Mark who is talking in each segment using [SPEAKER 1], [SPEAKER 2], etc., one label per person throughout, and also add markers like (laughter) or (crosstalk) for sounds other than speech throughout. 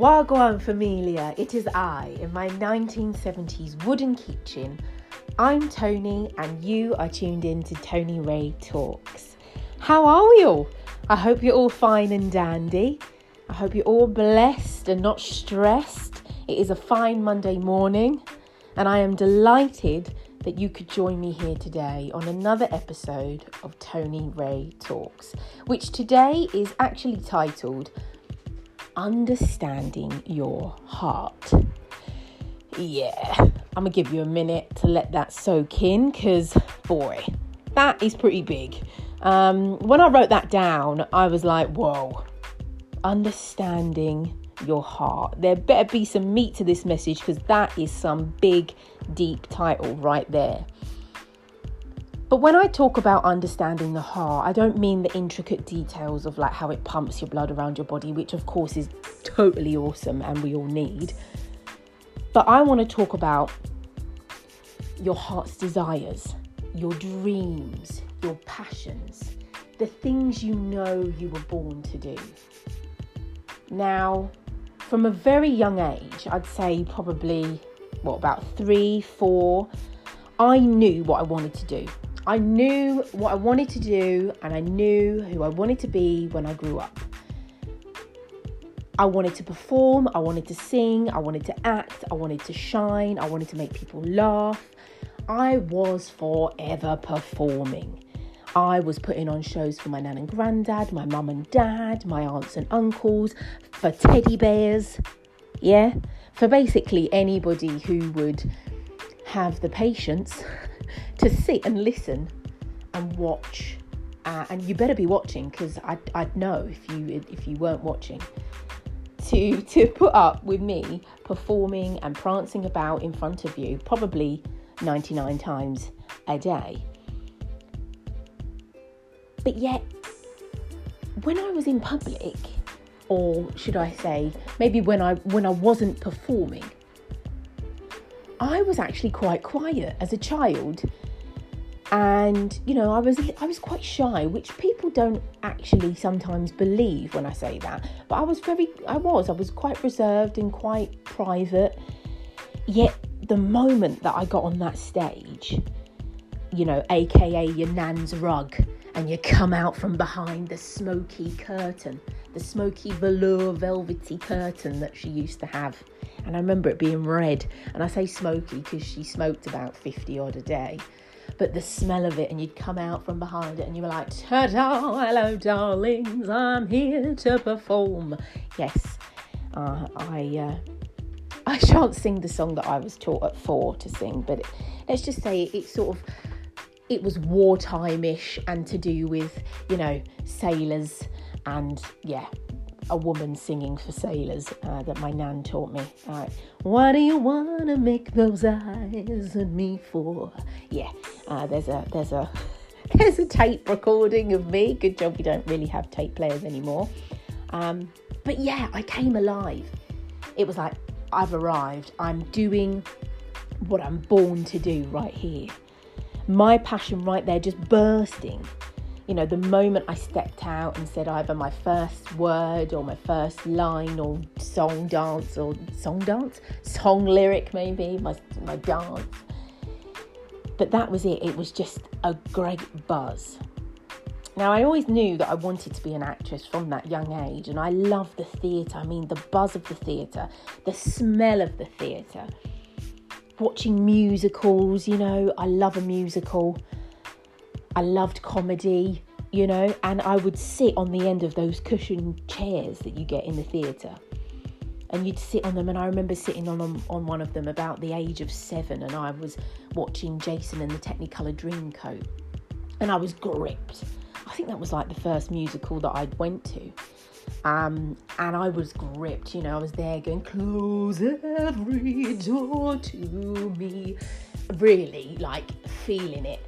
[SPEAKER 1] Wagwan familia, it is I in my 1970s wooden kitchen. I'm Tony, and you are tuned in to Tony Ray Talks. How are we all? I hope you're all fine and dandy. I hope you're all blessed and not stressed. It is a fine Monday morning, and I am delighted that you could join me here today on another episode of Tony Ray Talks, which today is actually titled understanding your heart. Yeah, I'm gonna give you a minute to let that soak in because, boy, that is pretty big. Um, when I wrote that down, I was like, whoa, understanding your heart. There better be some meat to this message because that is some big, deep title right there. But when I talk about understanding the heart, I don't mean the intricate details of like how it pumps your blood around your body, which of course is totally awesome and we all need. But I want to talk about your heart's desires, your dreams, your passions, the things you know you were born to do. Now, from a very young age, I'd say probably, what, about three, four, I knew what I wanted to do. I knew what I wanted to do and I knew who I wanted to be when I grew up. I wanted to perform, I wanted to sing, I wanted to act, I wanted to shine, I wanted to make people laugh. I was forever performing. I was putting on shows for my nan and granddad, my mum and dad, my aunts and uncles, for teddy bears. Yeah, for basically anybody who would have the patience to sit and listen and watch. Uh, and you better be watching because I'd, I'd know if you if you weren't watching to (laughs) to put up with me performing and prancing about in front of you probably 99 times a day but yet when i was in public or should i say maybe when i when i wasn't performing i was actually quite quiet as a child. And you know i was i was quite shy which people don't actually sometimes believe when i say that. But i was very i was i was quite reserved and quite private. Yet the moment that i got on that stage you know aka your nan's rug and you come out from behind the smoky curtain the smoky velour velvety curtain that she used to have and i remember it being red and i say smoky because she smoked about 50 odd a day but the smell of it, and you'd come out from behind it and you were like, ta da, hello, darlings, I'm here to perform. Yes, uh, I. Uh, I shan't sing the song that I was taught at four to sing, but it, let's just say it, it sort of it was wartime-ish and to do with you know sailors and yeah a woman singing for sailors uh, that my nan taught me. Uh, what do you want to make those eyes on me for? Yeah, uh, there's a there's a (laughs) there's a tape recording of me. Good job we don't really have tape players anymore. Um, but yeah, I came alive. It was like I've arrived. I'm doing what I'm born to do right here. My passion right there just bursting you know, the moment I stepped out and said either my first word or my first line or song dance or song dance, song lyric maybe, my, my dance. But that was it. It was just a great buzz. Now, I always knew that I wanted to be an actress from that young age, and I love the theatre. I mean, the buzz of the theatre, the smell of the theatre, watching musicals, you know, I love a musical. I loved comedy, you know, and I would sit on the end of those cushioned chairs that you get in the theatre. And you'd sit on them, and I remember sitting on them, on one of them about the age of seven, and I was watching Joseph and the Technicolor Dreamcoat, and I was gripped. I think that was like the first musical that I went to, um, and I was gripped. You know, I was there going, "Close every door to me," really like feeling it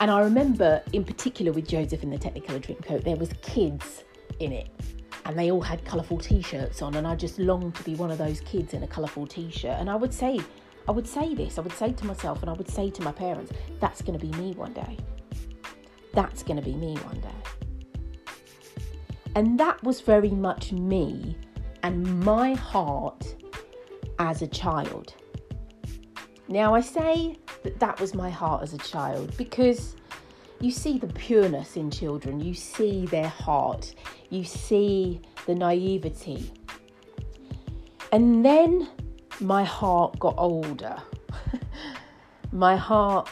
[SPEAKER 1] and I remember, in particular, with Joseph in the Technicolor Dreamcoat, there was kids in it, and they all had colourful T-shirts on, and I just longed to be one of those kids in a colourful T-shirt. And I would say, I would say this, I would say to myself, and I would say to my parents, "That's going to be me one day. That's going to be me one day." And that was very much me and my heart as a child. Now, I say that that was my heart as a child because you see the pureness in children, you see their heart, you see the naivety. And then my heart got older. (laughs) my heart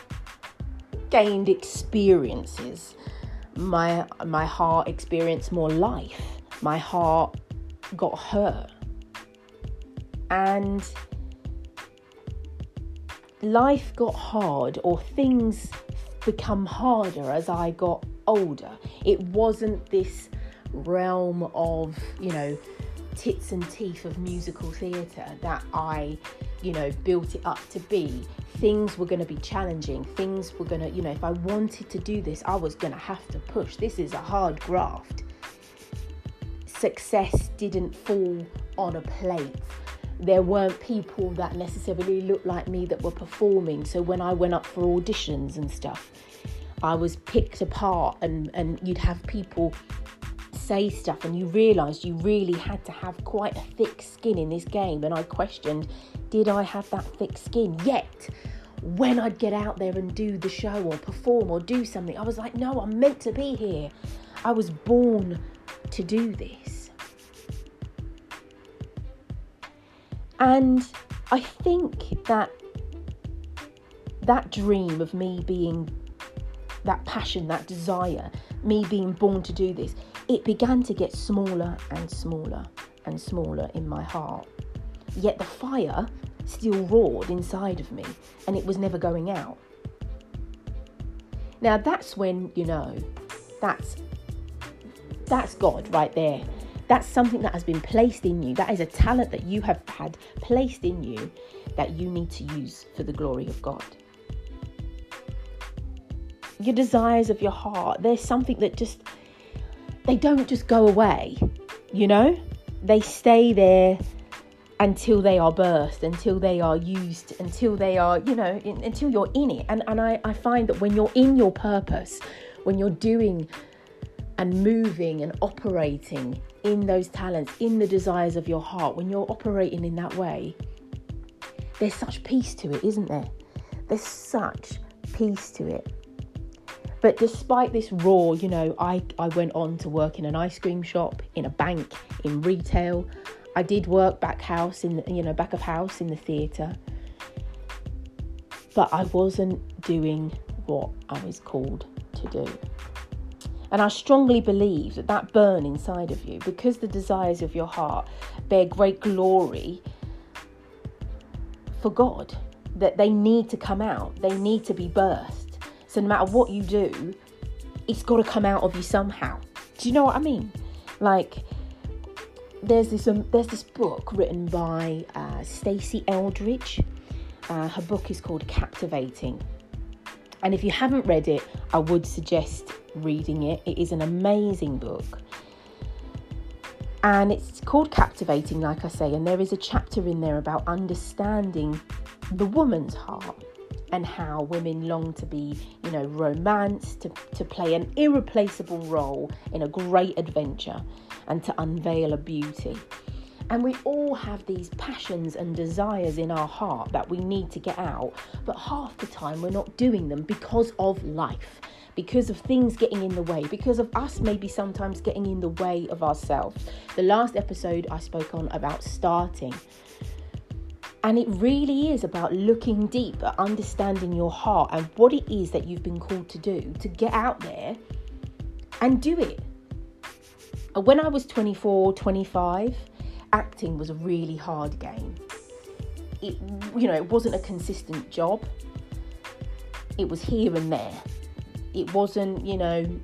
[SPEAKER 1] gained experiences. My my heart experienced more life. My heart got hurt. And life got hard or things become harder as I got older. It wasn't this realm of, you know, tits and teeth of musical theatre that I, you know, built it up to be. Things were going to be challenging. Things were going to, you know, if I wanted to do this, I was going to have to push. This is a hard graft. Success didn't fall on a plate there weren't people that necessarily looked like me that were performing. So when I went up for auditions and stuff, I was picked apart and, and you'd have people say stuff and you realised you really had to have quite a thick skin in this game. And I questioned, did I have that thick skin? Yet, when I'd get out there and do the show or perform or do something, I was like, no, I'm meant to be here. I was born to do this. And I think that that dream of me being that passion, that desire, me being born to do this, it began to get smaller and smaller and smaller in my heart. Yet the fire still roared inside of me and it was never going out. Now that's when you know that's that's God right there. That's something that has been placed in you. That is a talent that you have had placed in you that you need to use for the glory of God. Your desires of your heart, there's something that just, they don't just go away, you know? They stay there until they are birthed, until they are used, until they are, you know, in, until you're in it. And, and I, I find that when you're in your purpose, when you're doing and moving and operating in those talents, in the desires of your heart, when you're operating in that way, there's such peace to it, isn't there? There's such peace to it. But despite this raw, you know, I, I went on to work in an ice cream shop, in a bank, in retail. I did work back house in you know, back of house in the theatre. But I wasn't doing what I was called to do. And I strongly believe that that burn inside of you, because the desires of your heart bear great glory for God, that they need to come out, they need to be burst. So no matter what you do, it's got to come out of you somehow. Do you know what I mean? Like, there's this um, there's this book written by uh, Stasi Eldredge. Uh, her book is called Captivating, and if you haven't read it, I would suggest reading it. It is an amazing book. And it's called Captivating, like I say, and there is a chapter in there about understanding the woman's heart and how women long to be, you know, romanced, to, to play an irreplaceable role in a great adventure and to unveil a beauty. And we all have these passions and desires in our heart that we need to get out, but half the time we're not doing them because of life, because of things getting in the way, because of us maybe sometimes getting in the way of ourselves. The last episode I spoke on about starting. And it really is about looking deep understanding your heart and what it is that you've been called to do, to get out there and do it. When I was 24, 25, acting was a really hard game. It, you know, it wasn't a consistent job. It was here and there. It wasn't, you know,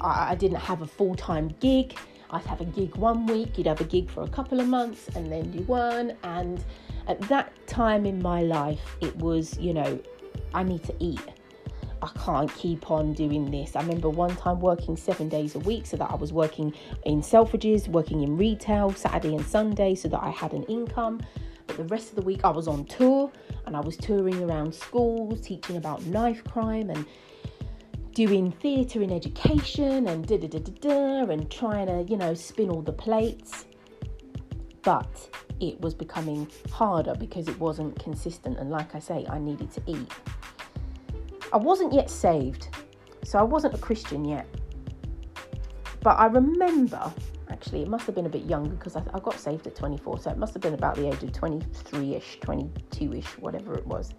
[SPEAKER 1] I, I didn't have a full time gig. I'd have a gig one week, you'd have a gig for a couple of months, and then you weren't. And at that time in my life, it was, you know, I need to eat. I can't keep on doing this. I remember one time working seven days a week so that I was working in Selfridges, working in retail Saturday and Sunday so that I had an income. But the rest of the week I was on tour and I was touring around schools, teaching about knife crime and doing theatre in education and da da da da and trying to, you know, spin all the plates. but it was becoming harder because it wasn't consistent. And like I say, I needed to eat. I wasn't yet saved, so I wasn't a Christian yet. But I remember, actually, it must have been a bit younger because I, I got saved at 24, so it must have been about the age of 23 ish, 22 ish, whatever it was.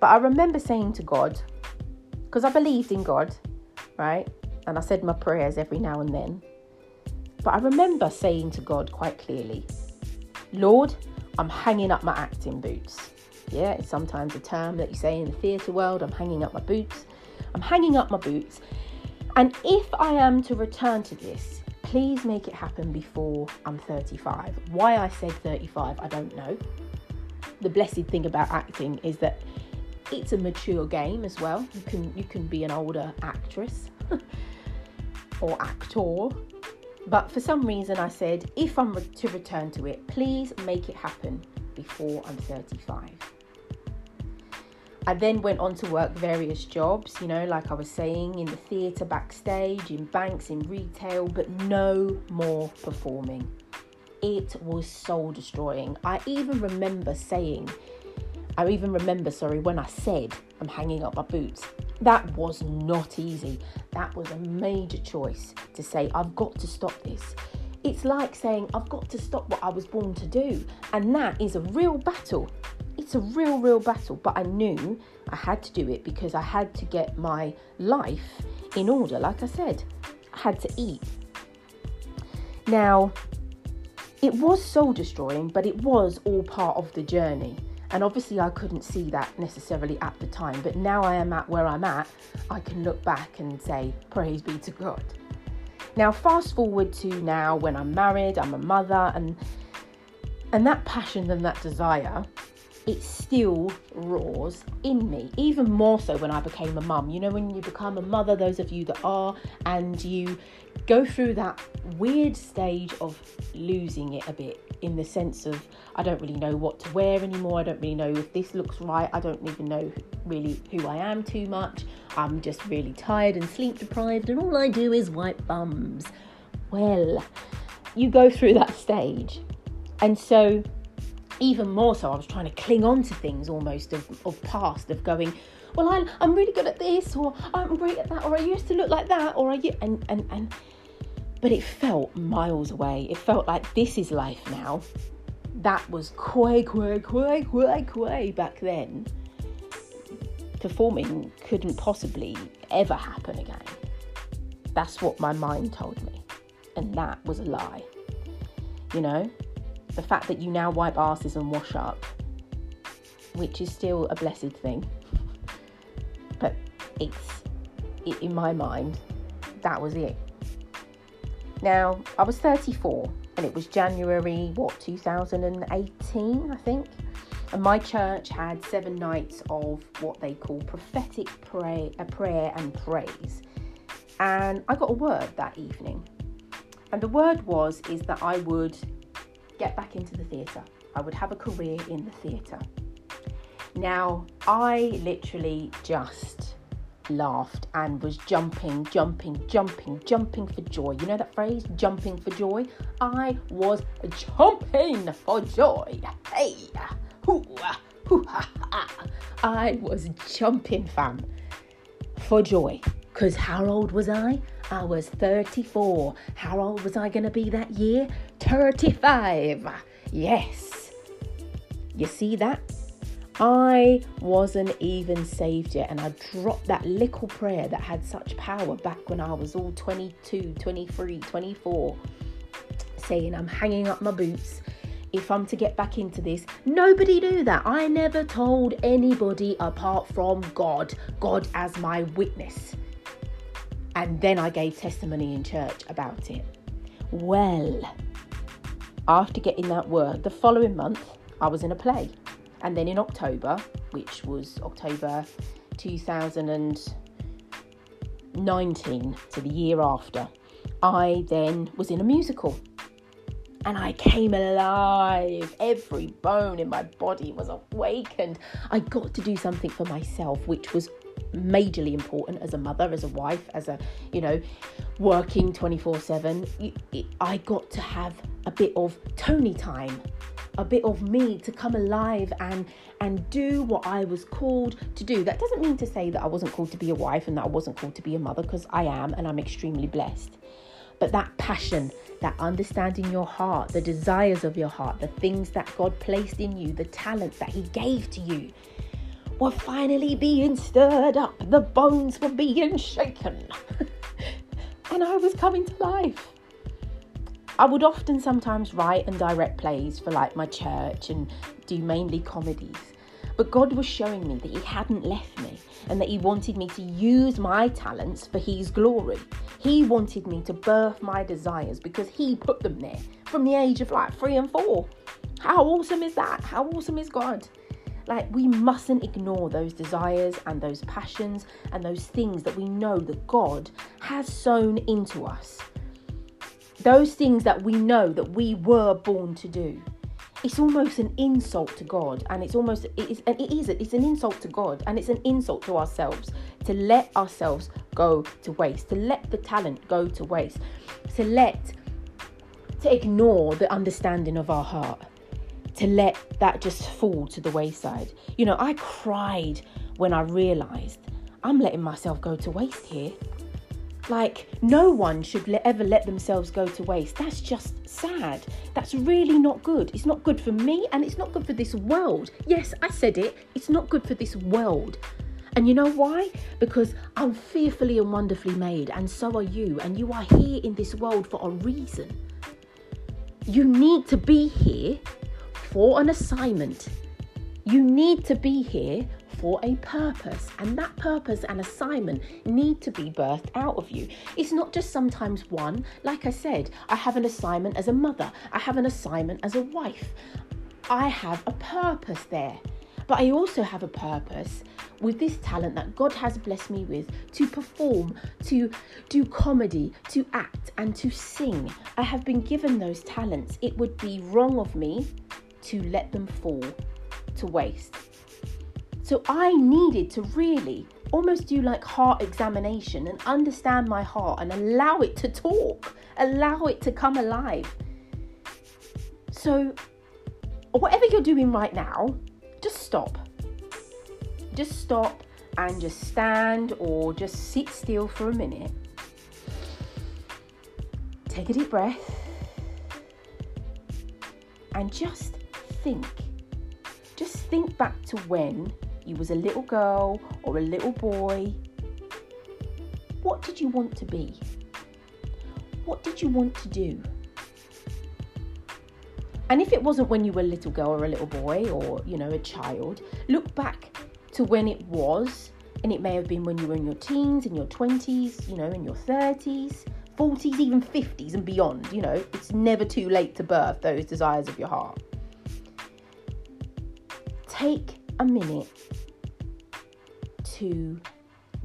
[SPEAKER 1] But I remember saying to God, because I believed in God, right? And I said my prayers every now and then. But I remember saying to God quite clearly, Lord, I'm hanging up my acting boots. Yeah, it's sometimes a term that you say in the theatre world. I'm hanging up my boots. I'm hanging up my boots. And if I am to return to this, please make it happen before I'm 35. Why I said 35, I don't know. The blessed thing about acting is that it's a mature game as well. You can you can be an older actress (laughs) or actor but for some reason, I said, if I'm to return to it, please make it happen before I'm 35. I then went on to work various jobs, you know, like I was saying, in the theatre backstage, in banks, in retail, but no more performing. It was soul destroying. I even remember saying, I even remember, sorry, when I said I'm hanging up my boots. That was not easy. That was a major choice to say, I've got to stop this. It's like saying, I've got to stop what I was born to do. And that is a real battle. It's a real, real battle. But I knew I had to do it because I had to get my life in order. Like I said, I had to eat. Now, it was soul destroying, but it was all part of the journey. And obviously, I couldn't see that necessarily at the time, but now I am at where I'm at, I can look back and say, Praise be to God. Now, fast forward to now when I'm married, I'm a mother, and and that passion and that desire it still roars in me, even more so when I became a mum. You know, when you become a mother, those of you that are, and you go through that weird stage of losing it a bit in the sense of I don't really know what to wear anymore. I don't really know if this looks right. I don't even know really who I am too much. I'm just really tired and sleep deprived, and all I do is wipe bums. Well, you go through that stage. And so even more so, I was trying to cling on to things almost of, of past, of going, well, I'm, I'm really good at this, or I'm great at that, or I used to look like that, or I, and, and, and, but it felt miles away. It felt like this is life now. That was quay, quay, quay, quay, quay back then. Performing couldn't possibly ever happen again. That's what my mind told me. And that was a lie. You know? the fact that you now wipe asses and wash up, which is still a blessed thing, (laughs) but it's in my mind that was it. Now I was 34 and it was January what 2018 I think. And my church had seven nights of what they call prophetic pray, a prayer and praise. And I got a word that evening. And the word was is that I would get back into the theatre. I would have a career in the theatre. Now, I literally just laughed and was jumping, jumping, jumping, jumping for joy. You know that phrase, jumping for joy? I was jumping for joy. Hey, hoo, hoo, ha, ha. I was jumping, fam, for joy. Because how old was I? I was 34. How old was I going to be that year? 35. Yes. You see that? I wasn't even saved yet, and I dropped that little prayer that had such power back when I was all 22, 23, 24, saying, I'm hanging up my boots. If I'm to get back into this, nobody knew that. I never told anybody apart from God, God as my witness. And then I gave testimony in church about it. Well, after getting that word, the following month I was in a play. And then in October, which was October 2019, so the year after, I then was in a musical. And I came alive. Every bone in my body was awakened. I got to do something for myself, which was majorly important as a mother, as a wife, as a, you know, working 24 7. I got to have a bit of Tony time, a bit of me to come alive and and do what I was called to do. That doesn't mean to say that I wasn't called to be a wife and that I wasn't called to be a mother because I am and I'm extremely blessed. But that passion, that understanding your heart, the desires of your heart, the things that God placed in you, the talents that He gave to you, were finally being stirred up. The bones were being shaken. (laughs) and I was coming to life. I would often sometimes write and direct plays for like my church and do mainly comedies. But God was showing me that He hadn't left me and that He wanted me to use my talents for His glory. He wanted me to birth my desires because He put them there from the age of like three and four. How awesome is that? How awesome is God? Like, we mustn't ignore those desires and those passions and those things that we know that God has sown into us those things that we know that we were born to do. It's almost an insult to god and it's almost it is it is it's an insult to god and it's an insult to ourselves to let ourselves go to waste to let the talent go to waste to let to ignore the understanding of our heart to let that just fall to the wayside. You know i cried when i realized i'm letting myself go to waste here like, no one should ever let themselves go to waste. That's just sad. That's really not good. It's not good for me and it's not good for this world. Yes, I said it. It's not good for this world. And you know why? Because I'm fearfully and wonderfully made, and so are you. And you are here in this world for a reason. You need to be here for an assignment. You need to be here for a purpose, and that purpose and assignment need to be birthed out of you. It's not just sometimes one. Like I said, I have an assignment as a mother, I have an assignment as a wife. I have a purpose there. But I also have a purpose with this talent that God has blessed me with to perform, to do comedy, to act, and to sing. I have been given those talents. It would be wrong of me to let them fall to waste. So I needed to really almost do like heart examination and understand my heart and allow it to talk, allow it to come alive. So, whatever you're doing right now, just stop. Just stop and just stand or just sit still for a minute. Take a deep breath and just think. Think back to when you was a little girl or a little boy, what did you want to be? What did you want to do? And if it wasn't when you were a little girl or a little boy or, you know, a child, look back to when it was. And it may have been when you were in your teens, in your 20s, you know, in your 30s, 40s, even 50s and beyond. You know, it's never too late to birth those desires of your heart. Take a minute to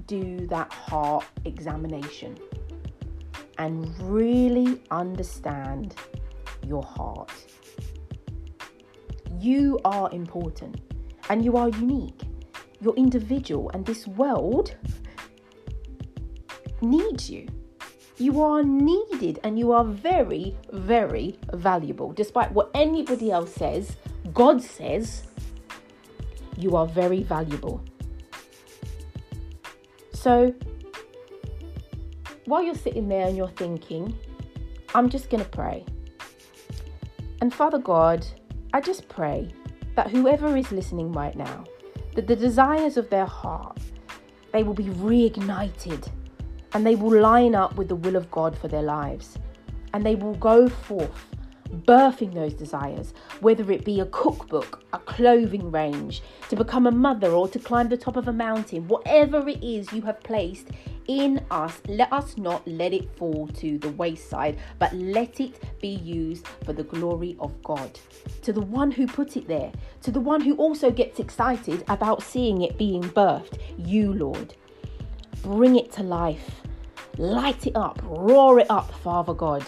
[SPEAKER 1] do that heart examination and really understand your heart. You are important and you are unique. You're individual, and this world needs you. You are needed and you are very, very valuable. Despite what anybody else says, God says you are very valuable. So, while you're sitting there and you're thinking, I'm just going to pray. And Father God, I just pray that whoever is listening right now, that the desires of their heart, they will be reignited and they will line up with the will of God for their lives. And they will go forth birthing those desires, whether it be a cookbook, a clothing range, to become a mother, or to climb the top of a mountain, whatever it is you have placed in us, let us not let it fall to the wayside, but let it be used for the glory of God. To the one who put it there, to the one who also gets excited about seeing it being birthed, you, Lord. Bring it to life. Light it up, roar it up, Father God.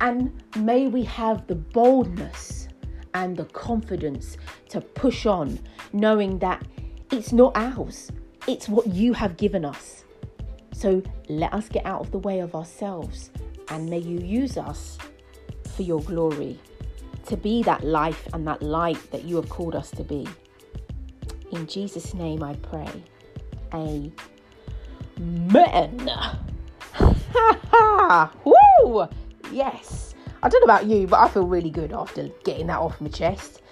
[SPEAKER 1] And may we have the boldness and the confidence to push on, knowing that it's not ours, it's what you have given us. So let us get out of the way of ourselves and may you use us for your glory, to be that life and that light that you have called us to be. In Jesus' name I pray. Amen. (laughs) Ha ha! Woo! Yes. I don't know about you, but I feel really good after getting that off my chest.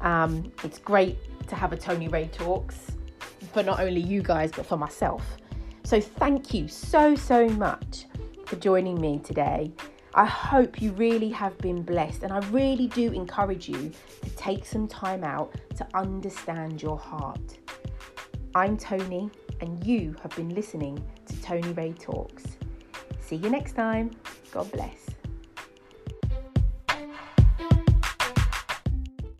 [SPEAKER 1] Um, it's great to have a Tony Ray Talks for not only you guys, but for myself. So thank you so, so much for joining me today. I hope you really have been blessed, and I really do encourage you to take some time out to understand your heart. I'm Tony, and you have been listening to Tony Ray Talks. See you next time. God bless.